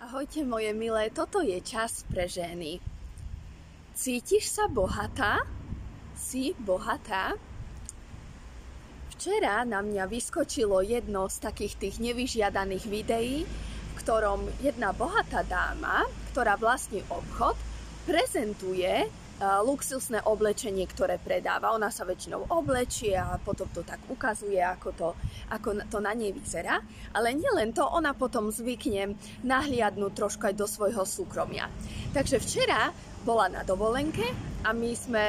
Ahojte moje milé, toto je čas pre ženy. Cítiš sa bohatá? Si bohatá? Včera na mňa vyskočilo jedno z takých tých nevyžiadaných videí, v ktorom jedna bohatá dáma, ktorá vlastní obchod, prezentuje luxusné oblečenie, ktoré predáva. Ona sa väčšinou oblečie a potom to tak ukazuje, ako to, ako to na nej vyzerá. Ale nielen to, ona potom zvykne nahliadnúť trošku aj do svojho súkromia. Takže včera bola na dovolenke a my sme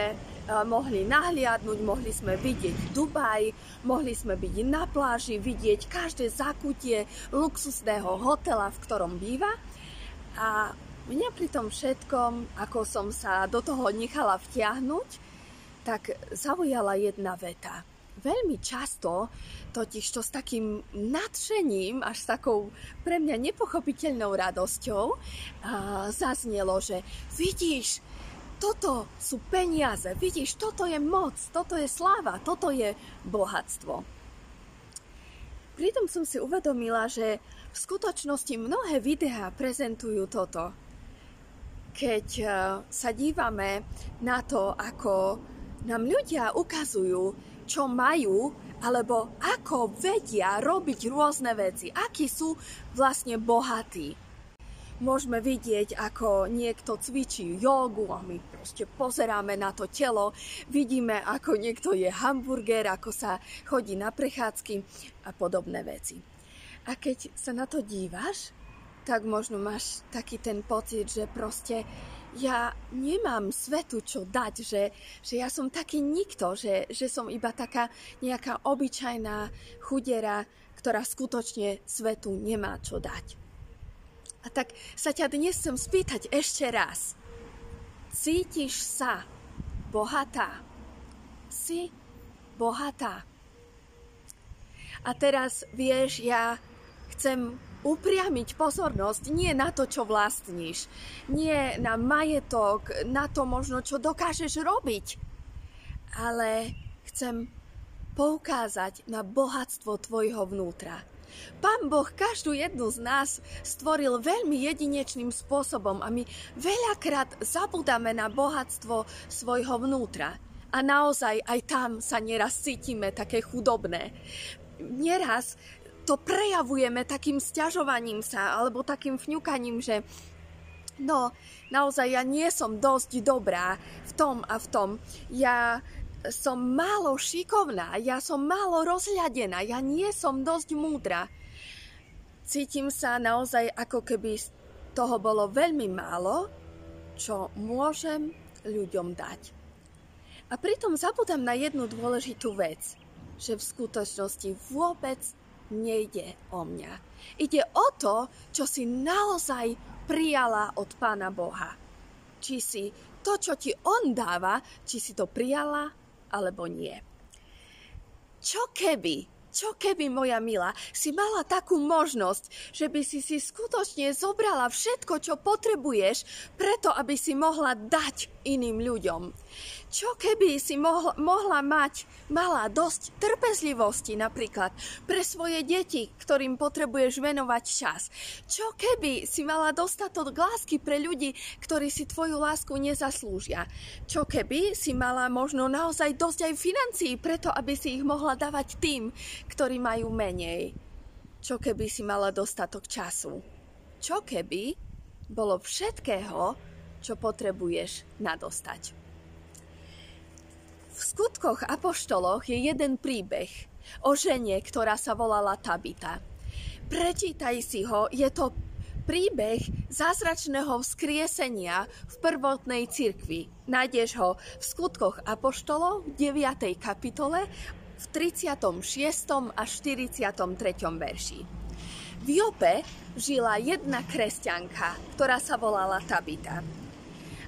mohli nahliadnúť, mohli sme vidieť Dubaj, mohli sme byť na pláži, vidieť každé zakutie luxusného hotela, v ktorom býva. A Mňa pri tom všetkom, ako som sa do toho nechala vtiahnuť, tak zaujala jedna veta. Veľmi často, totiž to s takým nadšením, až s takou pre mňa nepochopiteľnou radosťou, zaznelo, že vidíš, toto sú peniaze, vidíš, toto je moc, toto je sláva, toto je bohatstvo. Pritom som si uvedomila, že v skutočnosti mnohé videá prezentujú toto keď eh, sa dívame na to, ako nám ľudia ukazujú, čo majú, alebo ako vedia robiť rôzne veci, akí sú vlastne bohatí. Môžeme vidieť, ako niekto cvičí jogu a my proste pozeráme na to telo, vidíme, ako niekto je hamburger, ako sa chodí na prechádzky a podobné veci. A keď sa na to dívaš, tak možno máš taký ten pocit, že proste ja nemám svetu čo dať, že, že ja som taký nikto, že, že som iba taká nejaká obyčajná chudera, ktorá skutočne svetu nemá čo dať. A tak sa ťa dnes chcem spýtať ešte raz. Cítiš sa bohatá? Si bohatá? A teraz vieš, ja chcem upriamiť pozornosť nie na to, čo vlastníš, nie na majetok, na to možno, čo dokážeš robiť, ale chcem poukázať na bohatstvo tvojho vnútra. Pán Boh každú jednu z nás stvoril veľmi jedinečným spôsobom a my veľakrát zabudáme na bohatstvo svojho vnútra. A naozaj aj tam sa nieraz cítime také chudobné. Nieraz to prejavujeme takým stiažovaním sa alebo takým fňukaním, že no, naozaj ja nie som dosť dobrá v tom a v tom. Ja som málo šikovná, ja som málo rozhľadená, ja nie som dosť múdra. Cítim sa naozaj ako keby toho bolo veľmi málo, čo môžem ľuďom dať. A pritom zabudám na jednu dôležitú vec, že v skutočnosti vôbec nejde o mňa. Ide o to, čo si naozaj prijala od Pána Boha. Či si to, čo ti On dáva, či si to prijala, alebo nie. Čo keby čo keby, moja milá, si mala takú možnosť, že by si si skutočne zobrala všetko, čo potrebuješ, preto aby si mohla dať iným ľuďom? Čo keby si mohla, mohla mať, mala dosť trpezlivosti napríklad pre svoje deti, ktorým potrebuješ venovať čas? Čo keby si mala dostatok lásky pre ľudí, ktorí si tvoju lásku nezaslúžia? Čo keby si mala možno naozaj dosť aj financií preto, aby si ich mohla dávať tým, ktorí majú menej? Čo keby si mala dostatok času? Čo keby bolo všetkého, čo potrebuješ nadostať? V skutkoch apoštoloch je jeden príbeh o žene, ktorá sa volala Tabita. Prečítaj si ho, je to príbeh zázračného vzkriesenia v prvotnej cirkvi. Nájdeš ho v skutkoch apoštolov v 9. kapitole v 36. a 43. verši. V Jope žila jedna kresťanka, ktorá sa volala Tabita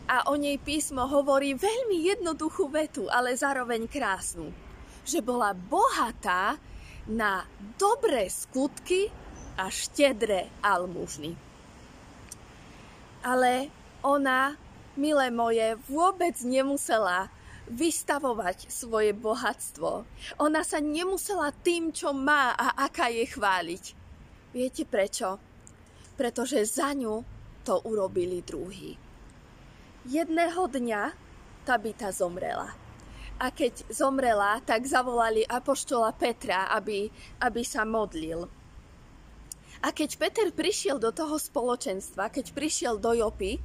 a o nej písmo hovorí veľmi jednoduchú vetu, ale zároveň krásnu. Že bola bohatá na dobré skutky a štedré almužny. Ale ona, milé moje, vôbec nemusela vystavovať svoje bohatstvo. Ona sa nemusela tým, čo má a aká je chváliť. Viete prečo? pretože za ňu to urobili druhí. Jedného dňa Tabita zomrela. A keď zomrela, tak zavolali apoštola Petra, aby, aby sa modlil. A keď Peter prišiel do toho spoločenstva, keď prišiel do Jopy,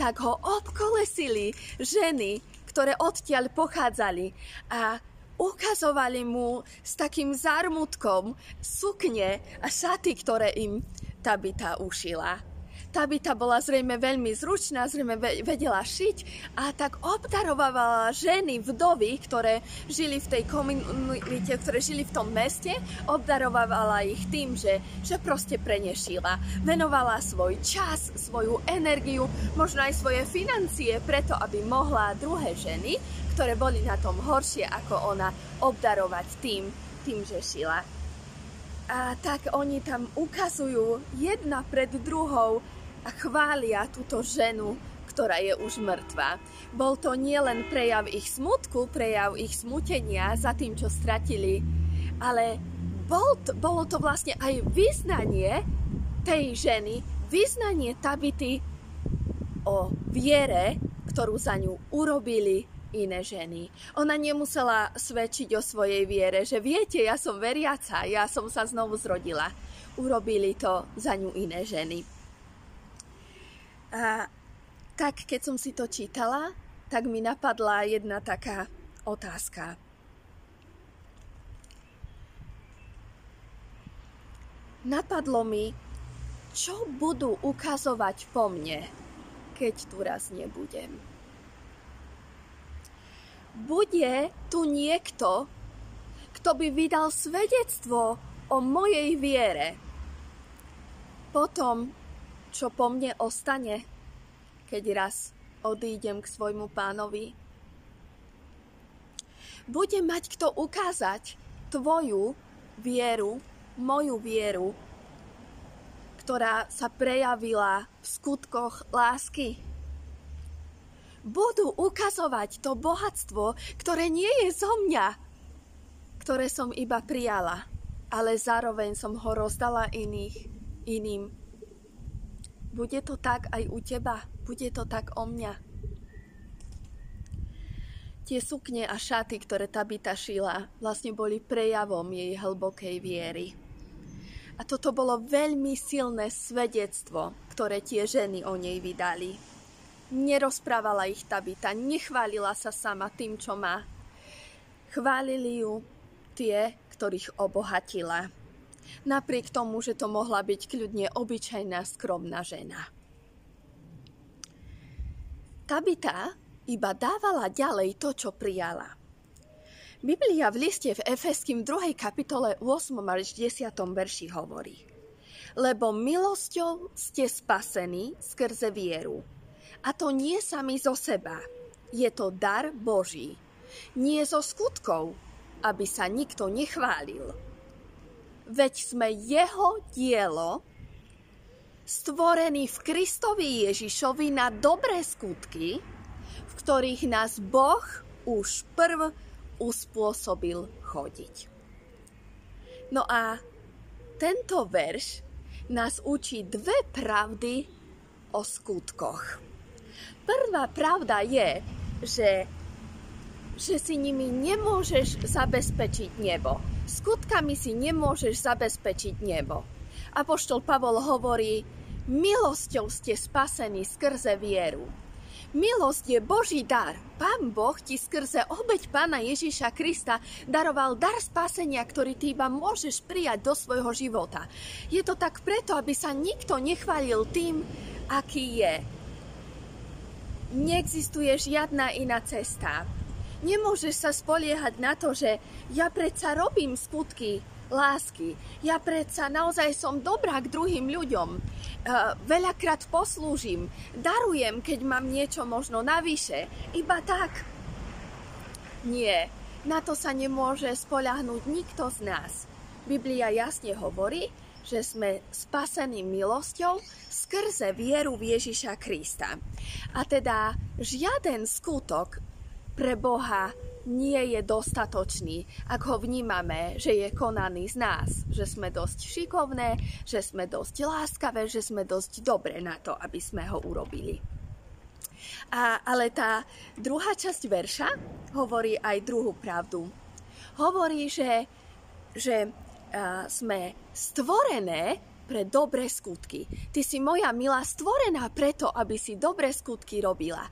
tak ho obkolesili ženy, ktoré odtiaľ pochádzali a ukazovali mu s takým zármutkom sukne a šaty, ktoré im Tabita ušila. Tabita bola zrejme veľmi zručná, zrejme vedela šiť a tak obdarovala ženy, vdovy, ktoré žili v tej komunite, ktoré žili v tom meste, obdarovala ich tým, že, že proste prenešila. Venovala svoj čas, svoju energiu, možno aj svoje financie preto, aby mohla druhé ženy, ktoré boli na tom horšie ako ona, obdarovať tým, tým, že šila. A tak oni tam ukazujú jedna pred druhou a chvália túto ženu, ktorá je už mŕtva. Bol to nielen prejav ich smutku, prejav ich smutenia za tým, čo stratili, ale bol to, bolo to vlastne aj vyznanie tej ženy, vyznanie Tabity o viere, ktorú za ňu urobili iné ženy. Ona nemusela svedčiť o svojej viere, že viete, ja som veriaca, ja som sa znovu zrodila. Urobili to za ňu iné ženy. A tak, keď som si to čítala, tak mi napadla jedna taká otázka. Napadlo mi, čo budú ukazovať po mne, keď tu raz nebudem. Bude tu niekto, kto by vydal svedectvo o mojej viere. Potom čo po mne ostane, keď raz odídem k svojmu pánovi. Bude mať kto ukázať tvoju vieru, moju vieru, ktorá sa prejavila v skutkoch lásky. Budú ukazovať to bohatstvo, ktoré nie je zo mňa, ktoré som iba prijala, ale zároveň som ho rozdala iných, iným. Bude to tak aj u teba? Bude to tak o mňa? Tie sukne a šaty, ktoré Tabita šila, vlastne boli prejavom jej hlbokej viery. A toto bolo veľmi silné svedectvo, ktoré tie ženy o nej vydali. Nerozprávala ich Tabita, nechválila sa sama tým, čo má. Chválili ju tie, ktorých obohatila napriek tomu, že to mohla byť kľudne obyčajná skromná žena. Tabita iba dávala ďalej to, čo prijala. Biblia v liste v Efeským 2. kapitole 8. až 10. verši hovorí Lebo milosťou ste spasení skrze vieru. A to nie sami zo seba. Je to dar Boží. Nie zo skutkov, aby sa nikto nechválil veď sme jeho dielo, stvorený v Kristovi Ježišovi na dobré skutky, v ktorých nás Boh už prv uspôsobil chodiť. No a tento verš nás učí dve pravdy o skutkoch. Prvá pravda je, že, že si nimi nemôžeš zabezpečiť nebo Skutkami si nemôžeš zabezpečiť nebo. Apoštol Pavol hovorí, milosťou ste spasení skrze vieru. Milosť je Boží dar. Pán Boh ti skrze obeď Pána Ježiša Krista daroval dar spasenia, ktorý ty iba môžeš prijať do svojho života. Je to tak preto, aby sa nikto nechválil tým, aký je. Neexistuje žiadna iná cesta. Nemôžeš sa spoliehať na to, že ja predsa robím skutky lásky. Ja predsa naozaj som dobrá k druhým ľuďom. E, veľakrát poslúžim, darujem, keď mám niečo možno navyše. Iba tak. Nie, na to sa nemôže spoľahnúť nikto z nás. Biblia jasne hovorí, že sme spasení milosťou skrze vieru v Ježiša Krista. A teda žiaden skutok pre Boha nie je dostatočný, ak ho vnímame, že je konaný z nás, že sme dosť šikovné, že sme dosť láskavé, že sme dosť dobré na to, aby sme ho urobili. A, ale tá druhá časť verša hovorí aj druhú pravdu. Hovorí, že, že a, sme stvorené pre dobré skutky. Ty si moja milá stvorená preto, aby si dobré skutky robila.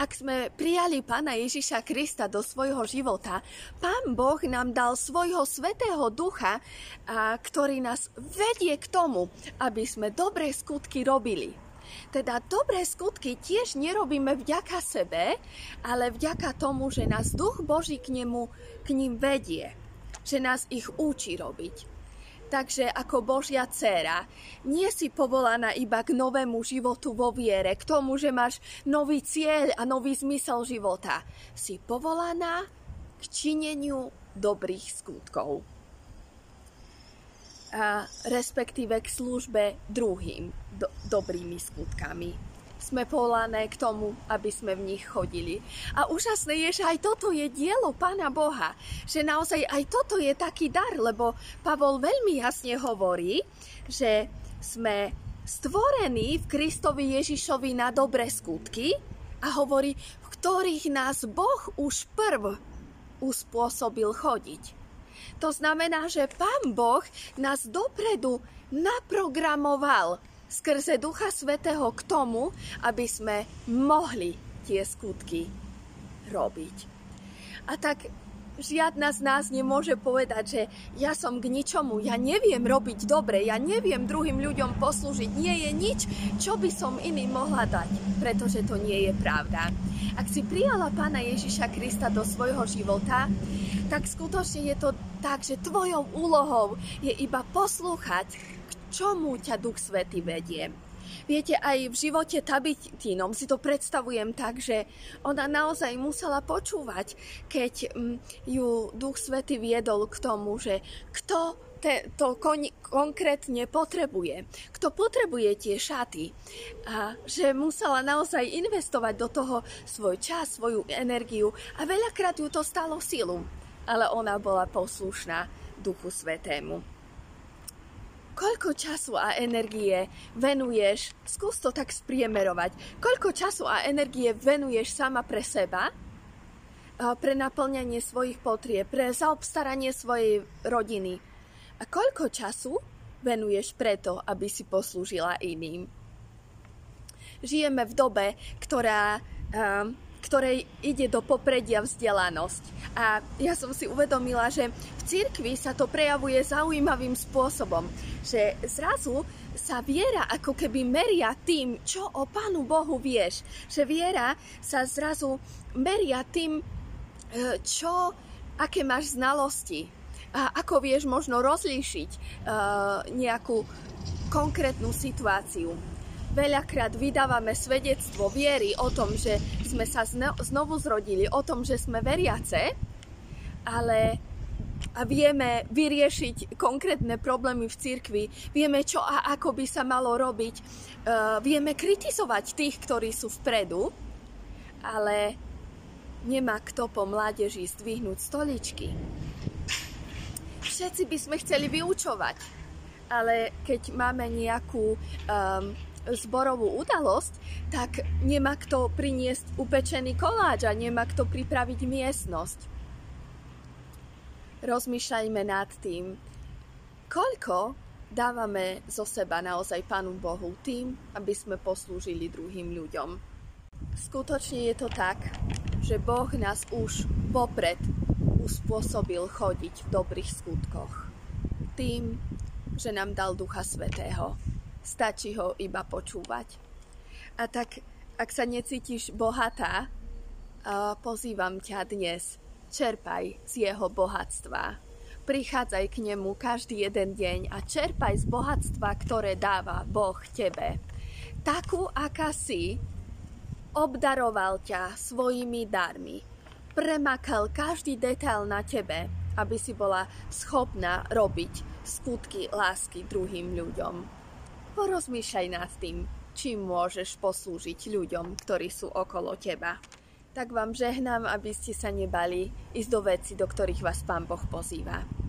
Ak sme prijali Pána Ježiša Krista do svojho života, Pán Boh nám dal svojho svetého ducha, a, ktorý nás vedie k tomu, aby sme dobré skutky robili. Teda dobré skutky tiež nerobíme vďaka sebe, ale vďaka tomu, že nás Duch Boží k, nemu, k ním vedie, že nás ich učí robiť. Takže ako Božia dcéra, nie si povolaná iba k novému životu vo viere, k tomu, že máš nový cieľ a nový zmysel života. Si povolaná k čineniu dobrých skutkov. A respektíve k službe druhým do, dobrými skutkami sme povolané k tomu, aby sme v nich chodili. A úžasné je, že aj toto je dielo Pána Boha. Že naozaj aj toto je taký dar, lebo Pavol veľmi jasne hovorí, že sme stvorení v Kristovi Ježišovi na dobré skutky a hovorí, v ktorých nás Boh už prv uspôsobil chodiť. To znamená, že Pán Boh nás dopredu naprogramoval skrze Ducha Svetého k tomu, aby sme mohli tie skutky robiť. A tak žiadna z nás nemôže povedať, že ja som k ničomu, ja neviem robiť dobre, ja neviem druhým ľuďom poslúžiť. Nie je nič, čo by som iným mohla dať, pretože to nie je pravda. Ak si prijala Pána Ježiša Krista do svojho života, tak skutočne je to tak, že tvojou úlohou je iba poslúchať čomu ťa Duch Svety vedie. Viete, aj v živote Tabitínom si to predstavujem tak, že ona naozaj musela počúvať, keď mm, ju Duch Svety viedol k tomu, že kto te, to kon, konkrétne potrebuje, kto potrebuje tie šaty. A že musela naozaj investovať do toho svoj čas, svoju energiu a veľakrát ju to stalo silu, ale ona bola poslušná Duchu Svetému koľko času a energie venuješ, skús to tak spriemerovať, koľko času a energie venuješ sama pre seba, pre naplňanie svojich potrieb, pre zaobstaranie svojej rodiny. A koľko času venuješ preto, aby si poslúžila iným. Žijeme v dobe, ktorá ktorej ide do popredia vzdelanosť. A ja som si uvedomila, že v cirkvi sa to prejavuje zaujímavým spôsobom, že zrazu sa viera ako keby meria tým, čo o Pánu Bohu vieš. Že viera sa zrazu meria tým, e, čo, aké máš znalosti. A ako vieš možno rozlíšiť uh, nejakú konkrétnu situáciu veľakrát vydávame svedectvo viery o tom, že sme sa znovu zrodili, o tom, že sme veriace, ale a vieme vyriešiť konkrétne problémy v cirkvi, vieme čo a ako by sa malo robiť, uh, vieme kritizovať tých, ktorí sú vpredu, ale nemá kto po mládeži zdvihnúť stoličky. Všetci by sme chceli vyučovať, ale keď máme nejakú um, zborovú udalosť, tak nemá kto priniesť upečený koláč a nemá kto pripraviť miestnosť. Rozmýšľajme nad tým, koľko dávame zo seba naozaj Pánu Bohu tým, aby sme poslúžili druhým ľuďom. Skutočne je to tak, že Boh nás už popred uspôsobil chodiť v dobrých skutkoch. Tým, že nám dal Ducha Svetého stačí ho iba počúvať. A tak, ak sa necítiš bohatá, pozývam ťa dnes, čerpaj z jeho bohatstva. Prichádzaj k nemu každý jeden deň a čerpaj z bohatstva, ktoré dáva Boh tebe. Takú, aká si, obdaroval ťa svojimi darmi. Premakal každý detail na tebe, aby si bola schopná robiť skutky lásky druhým ľuďom. Porozmýšľaj nad tým, čím môžeš poslúžiť ľuďom, ktorí sú okolo teba. Tak vám žehnám, aby ste sa nebali ísť do veci, do ktorých vás Pán Boh pozýva.